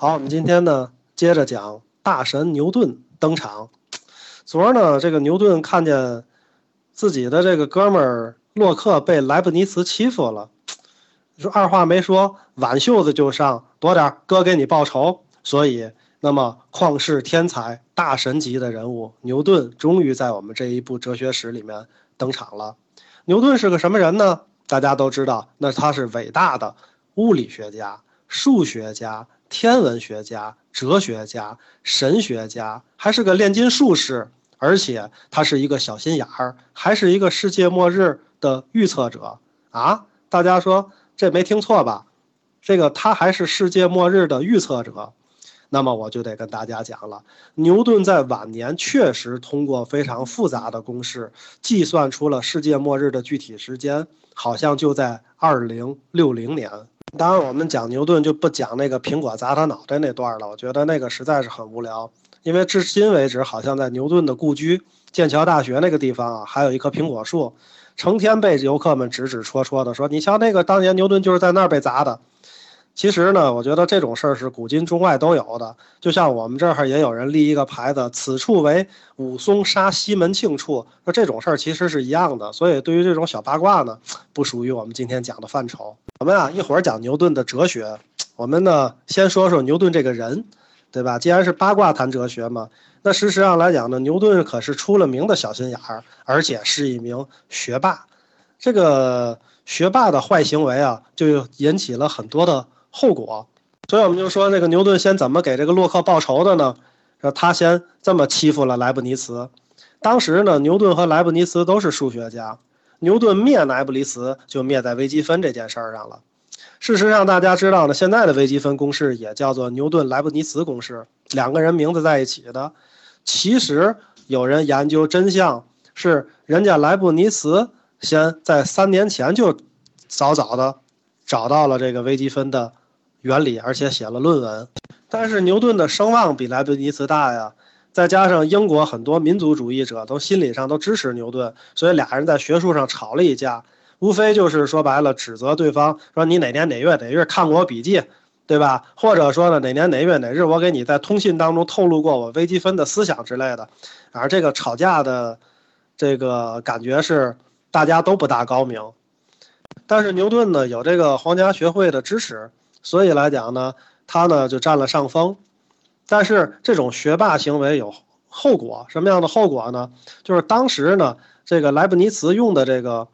好，我们今天呢接着讲大神牛顿登场。昨儿呢，这个牛顿看见自己的这个哥们儿洛克被莱布尼茨欺负了，说二话没说，挽袖子就上，多点，哥给你报仇。所以，那么旷世天才、大神级的人物牛顿，终于在我们这一部哲学史里面登场了。牛顿是个什么人呢？大家都知道，那他是伟大的物理学家、数学家。天文学家、哲学家、神学家，还是个炼金术士，而且他是一个小心眼儿，还是一个世界末日的预测者啊！大家说这没听错吧？这个他还是世界末日的预测者，那么我就得跟大家讲了，牛顿在晚年确实通过非常复杂的公式计算出了世界末日的具体时间，好像就在二零六零年。当然，我们讲牛顿就不讲那个苹果砸他脑袋那段了。我觉得那个实在是很无聊，因为至今为止，好像在牛顿的故居剑桥大学那个地方啊，还有一棵苹果树，成天被游客们指指戳戳的说：“你瞧那个，当年牛顿就是在那儿被砸的。”其实呢，我觉得这种事儿是古今中外都有的。就像我们这儿也有人立一个牌子，此处为武松杀西门庆处，那这种事儿其实是一样的。所以对于这种小八卦呢，不属于我们今天讲的范畴。我们啊一会儿讲牛顿的哲学，我们呢先说说牛顿这个人，对吧？既然是八卦谈哲学嘛，那事实上来讲呢，牛顿可是出了名的小心眼儿，而且是一名学霸。这个学霸的坏行为啊，就引起了很多的。后果，所以我们就说，这个牛顿先怎么给这个洛克报仇的呢？说他先这么欺负了莱布尼茨。当时呢，牛顿和莱布尼茨都是数学家，牛顿灭莱布尼茨就灭在微积分这件事儿上了。事实上，大家知道呢，现在的微积分公式也叫做牛顿莱布尼茨公式，两个人名字在一起的。其实有人研究真相，是人家莱布尼茨先在三年前就早早的找到了这个微积分的。原理，而且写了论文，但是牛顿的声望比莱布尼茨大呀，再加上英国很多民族主义者都心理上都支持牛顿，所以俩人在学术上吵了一架，无非就是说白了指责对方，说你哪年哪月哪日看过我笔记，对吧？或者说呢哪年哪月哪日我给你在通信当中透露过我微积分的思想之类的，而这个吵架的这个感觉是大家都不大高明，但是牛顿呢有这个皇家学会的支持。所以来讲呢，他呢就占了上风，但是这种学霸行为有后果，什么样的后果呢？就是当时呢，这个莱布尼茨用的这个，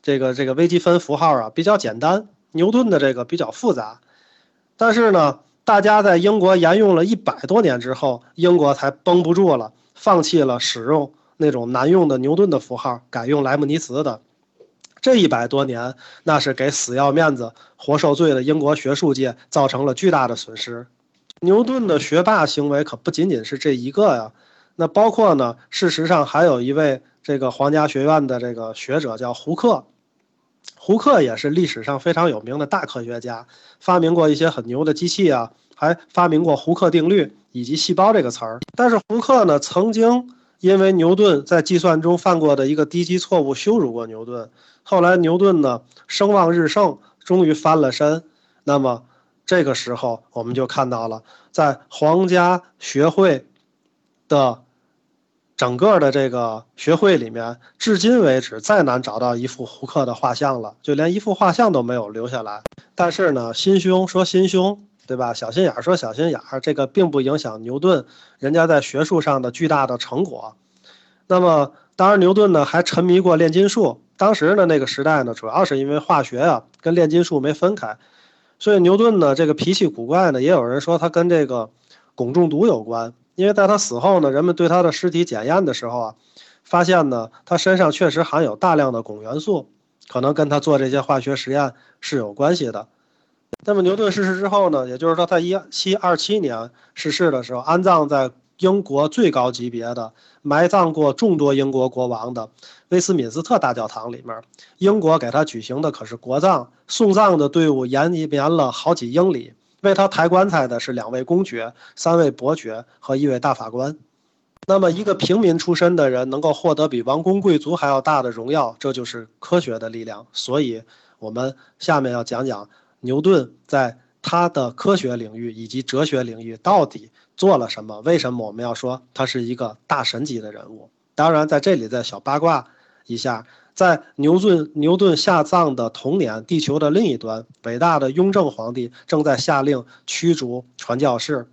这个这个微积分符号啊比较简单，牛顿的这个比较复杂，但是呢，大家在英国沿用了一百多年之后，英国才绷不住了，放弃了使用那种难用的牛顿的符号，改用莱布尼茨的。这一百多年，那是给死要面子、活受罪的英国学术界造成了巨大的损失。牛顿的学霸行为可不仅仅是这一个呀，那包括呢，事实上还有一位这个皇家学院的这个学者叫胡克，胡克也是历史上非常有名的大科学家，发明过一些很牛的机器啊，还发明过胡克定律以及细胞这个词儿。但是胡克呢，曾经因为牛顿在计算中犯过的一个低级错误，羞辱过牛顿。后来牛顿呢声望日盛，终于翻了身。那么这个时候，我们就看到了，在皇家学会的整个的这个学会里面，至今为止再难找到一幅胡克的画像了，就连一幅画像都没有留下来。但是呢，心胸说心胸，对吧？小心眼儿说小心眼儿，这个并不影响牛顿人家在学术上的巨大的成果。那么，当然牛顿呢还沉迷过炼金术。当时的那个时代呢，主要是因为化学啊跟炼金术没分开，所以牛顿呢这个脾气古怪呢，也有人说他跟这个汞中毒有关。因为在他死后呢，人们对他的尸体检验的时候啊，发现呢他身上确实含有大量的汞元素，可能跟他做这些化学实验是有关系的。那么牛顿逝世之后呢，也就是说他一七二七年逝世的时候，安葬在。英国最高级别的埋葬过众多英国国王的威斯敏斯特大教堂里面，英国给他举行的可是国葬，送葬的队伍延绵了好几英里，为他抬棺材的是两位公爵、三位伯爵和一位大法官。那么，一个平民出身的人能够获得比王公贵族还要大的荣耀，这就是科学的力量。所以，我们下面要讲讲牛顿在他的科学领域以及哲学领域到底做了什么？为什么我们要说他是一个大神级的人物？当然，在这里再小八卦一下，在牛顿牛顿下葬的同年，地球的另一端，伟大的雍正皇帝正在下令驱逐传教士。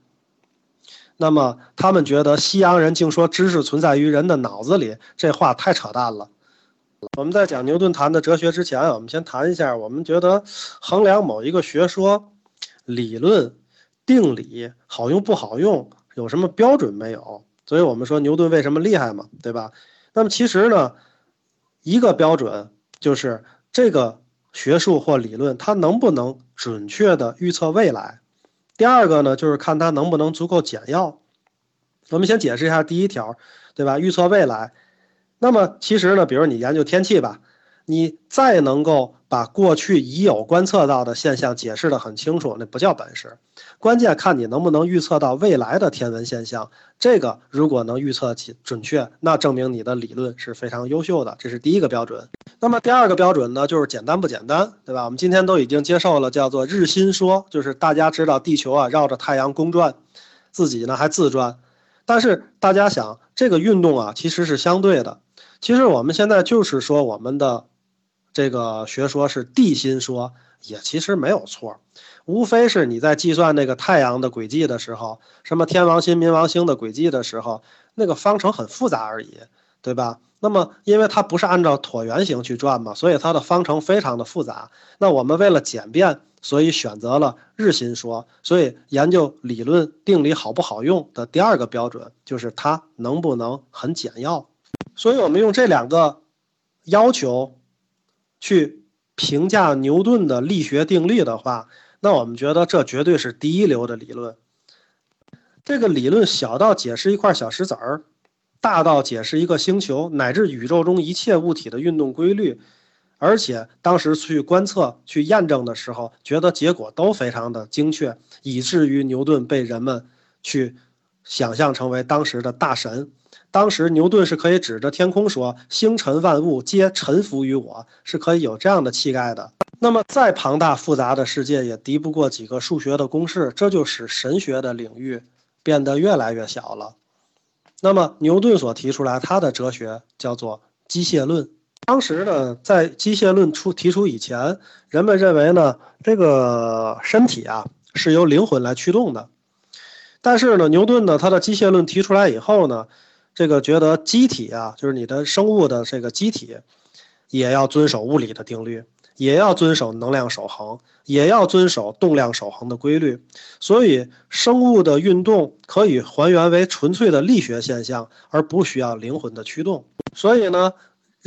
那么他们觉得西洋人竟说知识存在于人的脑子里，这话太扯淡了。我们在讲牛顿谈的哲学之前，我们先谈一下，我们觉得衡量某一个学说、理论、定理好用不好用，有什么标准没有？所以我们说牛顿为什么厉害嘛，对吧？那么其实呢，一个标准就是这个学术或理论它能不能准确的预测未来。第二个呢，就是看它能不能足够简要。我们先解释一下第一条，对吧？预测未来。那么其实呢，比如你研究天气吧，你再能够把过去已有观测到的现象解释得很清楚，那不叫本事。关键看你能不能预测到未来的天文现象。这个如果能预测起准确，那证明你的理论是非常优秀的。这是第一个标准。那么第二个标准呢，就是简单不简单，对吧？我们今天都已经接受了叫做日心说，就是大家知道地球啊绕着太阳公转，自己呢还自转。但是大家想，这个运动啊其实是相对的。其实我们现在就是说我们的这个学说是地心说，也其实没有错，无非是你在计算那个太阳的轨迹的时候，什么天王星、冥王星的轨迹的时候，那个方程很复杂而已，对吧？那么，因为它不是按照椭圆形去转嘛，所以它的方程非常的复杂。那我们为了简便，所以选择了日心说。所以研究理论定理好不好用的第二个标准就是它能不能很简要。所以我们用这两个要求去评价牛顿的力学定律的话，那我们觉得这绝对是第一流的理论。这个理论小到解释一块小石子儿。大到解释一个星球乃至宇宙中一切物体的运动规律，而且当时去观测、去验证的时候，觉得结果都非常的精确，以至于牛顿被人们去想象成为当时的大神。当时牛顿是可以指着天空说：“星辰万物皆臣服于我”，是可以有这样的气概的。那么再庞大复杂的世界也敌不过几个数学的公式，这就使神学的领域变得越来越小了。那么牛顿所提出来他的哲学叫做机械论。当时呢，在机械论出提出以前，人们认为呢，这个身体啊是由灵魂来驱动的。但是呢，牛顿呢他的机械论提出来以后呢，这个觉得机体啊，就是你的生物的这个机体，也要遵守物理的定律。也要遵守能量守恒，也要遵守动量守恒的规律，所以生物的运动可以还原为纯粹的力学现象，而不需要灵魂的驱动。所以呢，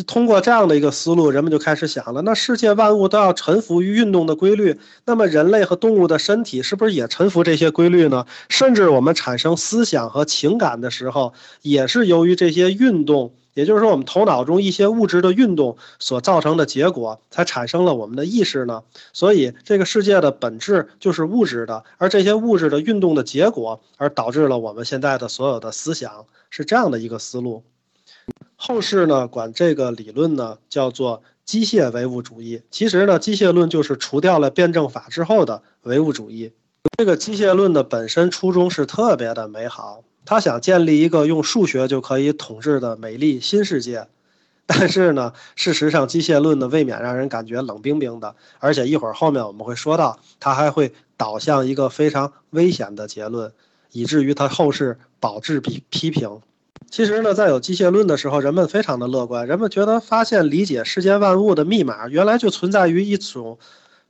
通过这样的一个思路，人们就开始想了：那世界万物都要臣服于运动的规律，那么人类和动物的身体是不是也臣服这些规律呢？甚至我们产生思想和情感的时候，也是由于这些运动。也就是说，我们头脑中一些物质的运动所造成的结果，才产生了我们的意识呢。所以，这个世界的本质就是物质的，而这些物质的运动的结果，而导致了我们现在的所有的思想，是这样的一个思路。后世呢，管这个理论呢叫做机械唯物主义。其实呢，机械论就是除掉了辩证法之后的唯物主义。这个机械论的本身初衷是特别的美好。他想建立一个用数学就可以统治的美丽新世界，但是呢，事实上机械论呢未免让人感觉冷冰冰的，而且一会儿后面我们会说到，他还会导向一个非常危险的结论，以至于他后世饱致批批评。其实呢，在有机械论的时候，人们非常的乐观，人们觉得发现理解世间万物的密码，原来就存在于一种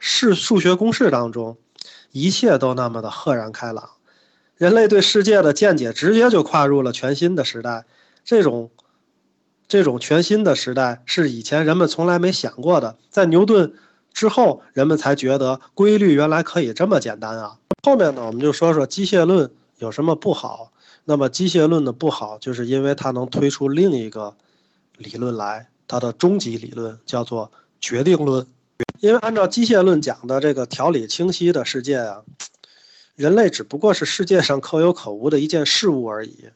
是数学公式当中，一切都那么的赫然开朗。人类对世界的见解直接就跨入了全新的时代，这种这种全新的时代是以前人们从来没想过的。在牛顿之后，人们才觉得规律原来可以这么简单啊。后面呢，我们就说说机械论有什么不好。那么机械论的不好，就是因为它能推出另一个理论来，它的终极理论叫做决定论。因为按照机械论讲的这个条理清晰的世界啊。人类只不过是世界上可有可无的一件事物而已。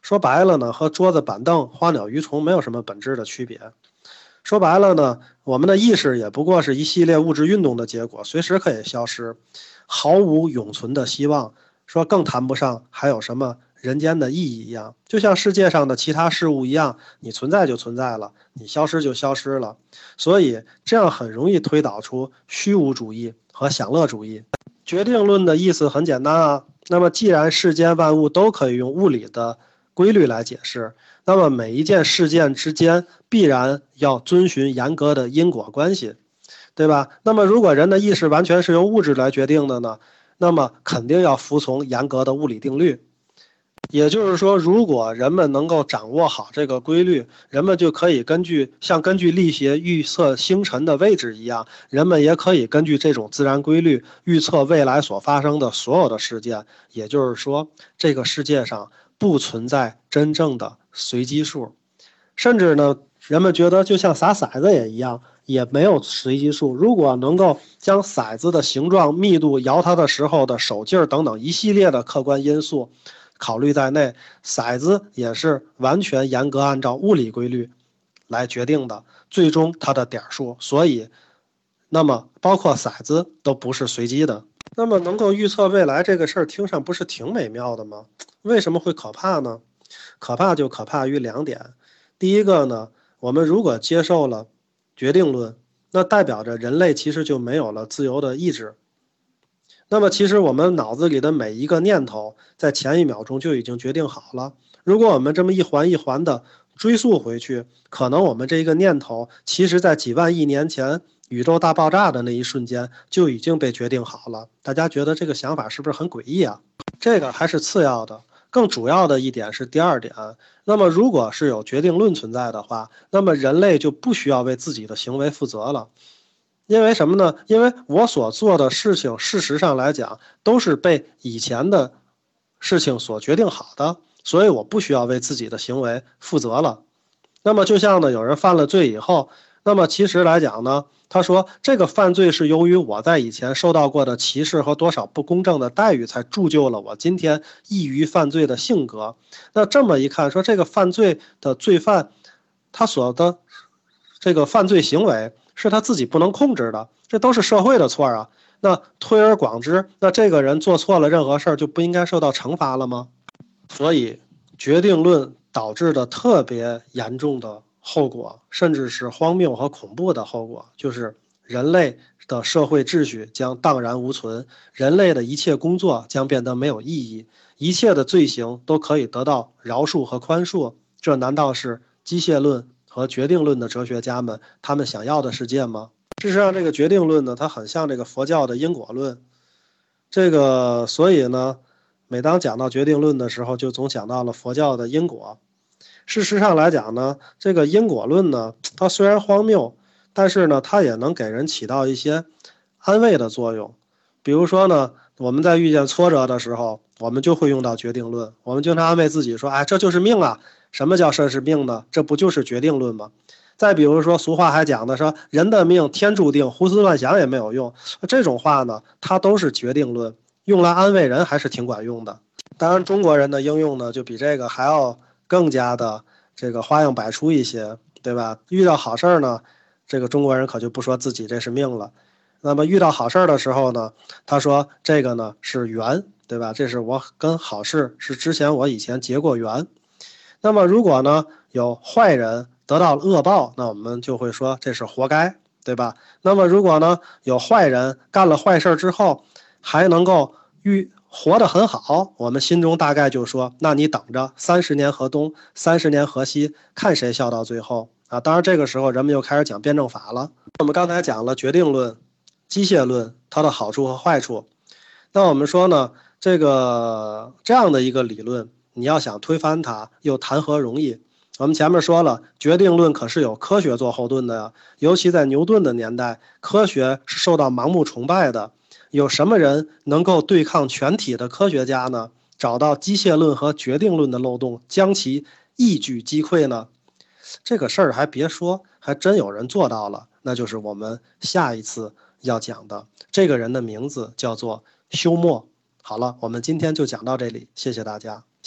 说白了呢，和桌子、板凳、花鸟鱼虫没有什么本质的区别。说白了呢，我们的意识也不过是一系列物质运动的结果，随时可以消失。毫无永存的希望，说更谈不上还有什么人间的意义一样。就像世界上的其他事物一样，你存在就存在了，你消失就消失了。所以这样很容易推导出虚无主义和享乐主义。决定论的意思很简单啊。那么既然世间万物都可以用物理的规律来解释，那么每一件事件之间必然要遵循严格的因果关系，对吧？那么如果人的意识完全是由物质来决定的呢？那么肯定要服从严格的物理定律。也就是说，如果人们能够掌握好这个规律，人们就可以根据像根据力学预测星辰的位置一样，人们也可以根据这种自然规律预测未来所发生的所有的事件。也就是说，这个世界上不存在真正的随机数，甚至呢，人们觉得就像撒骰子也一样，也没有随机数。如果能够将骰子的形状、密度、摇它的时候的手劲儿等等一系列的客观因素。考虑在内，骰子也是完全严格按照物理规律来决定的，最终它的点数。所以，那么包括骰子都不是随机的。那么能够预测未来这个事儿，听上不是挺美妙的吗？为什么会可怕呢？可怕就可怕于两点。第一个呢，我们如果接受了决定论，那代表着人类其实就没有了自由的意志。那么，其实我们脑子里的每一个念头，在前一秒钟就已经决定好了。如果我们这么一环一环的追溯回去，可能我们这个念头，其实在几万亿年前宇宙大爆炸的那一瞬间就已经被决定好了。大家觉得这个想法是不是很诡异啊？这个还是次要的，更主要的一点是第二点。那么，如果是有决定论存在的话，那么人类就不需要为自己的行为负责了。因为什么呢？因为我所做的事情，事实上来讲，都是被以前的事情所决定好的，所以我不需要为自己的行为负责了。那么，就像呢，有人犯了罪以后，那么其实来讲呢，他说这个犯罪是由于我在以前受到过的歧视和多少不公正的待遇，才铸就了我今天易于犯罪的性格。那这么一看，说这个犯罪的罪犯，他所的这个犯罪行为。是他自己不能控制的，这都是社会的错啊。那推而广之，那这个人做错了任何事儿就不应该受到惩罚了吗？所以，决定论导致的特别严重的后果，甚至是荒谬和恐怖的后果，就是人类的社会秩序将荡然无存，人类的一切工作将变得没有意义，一切的罪行都可以得到饶恕和宽恕。这难道是机械论？和决定论的哲学家们，他们想要的世界吗？事实上，这个决定论呢，它很像这个佛教的因果论。这个，所以呢，每当讲到决定论的时候，就总讲到了佛教的因果。事实上来讲呢，这个因果论呢，它虽然荒谬，但是呢，它也能给人起到一些安慰的作用。比如说呢，我们在遇见挫折的时候，我们就会用到决定论。我们经常安慰自己说：“哎，这就是命啊。”什么叫这是命呢？这不就是决定论吗？再比如说，俗话还讲的说人的命天注定，胡思乱想也没有用。这种话呢，它都是决定论，用来安慰人还是挺管用的。当然，中国人的应用呢，就比这个还要更加的这个花样百出一些，对吧？遇到好事儿呢，这个中国人可就不说自己这是命了。那么遇到好事儿的时候呢，他说这个呢是缘，对吧？这是我跟好事是之前我以前结过缘。那么，如果呢有坏人得到了恶报，那我们就会说这是活该，对吧？那么，如果呢有坏人干了坏事之后，还能够遇活得很好，我们心中大概就说，那你等着三十年河东，三十年河西，看谁笑到最后啊！当然，这个时候人们又开始讲辩证法了。我们刚才讲了决定论、机械论它的好处和坏处，那我们说呢，这个这样的一个理论。你要想推翻它，又谈何容易？我们前面说了，决定论可是有科学做后盾的呀。尤其在牛顿的年代，科学是受到盲目崇拜的。有什么人能够对抗全体的科学家呢？找到机械论和决定论的漏洞，将其一举击溃呢？这个事儿还别说，还真有人做到了。那就是我们下一次要讲的这个人的名字叫做休谟。好了，我们今天就讲到这里，谢谢大家。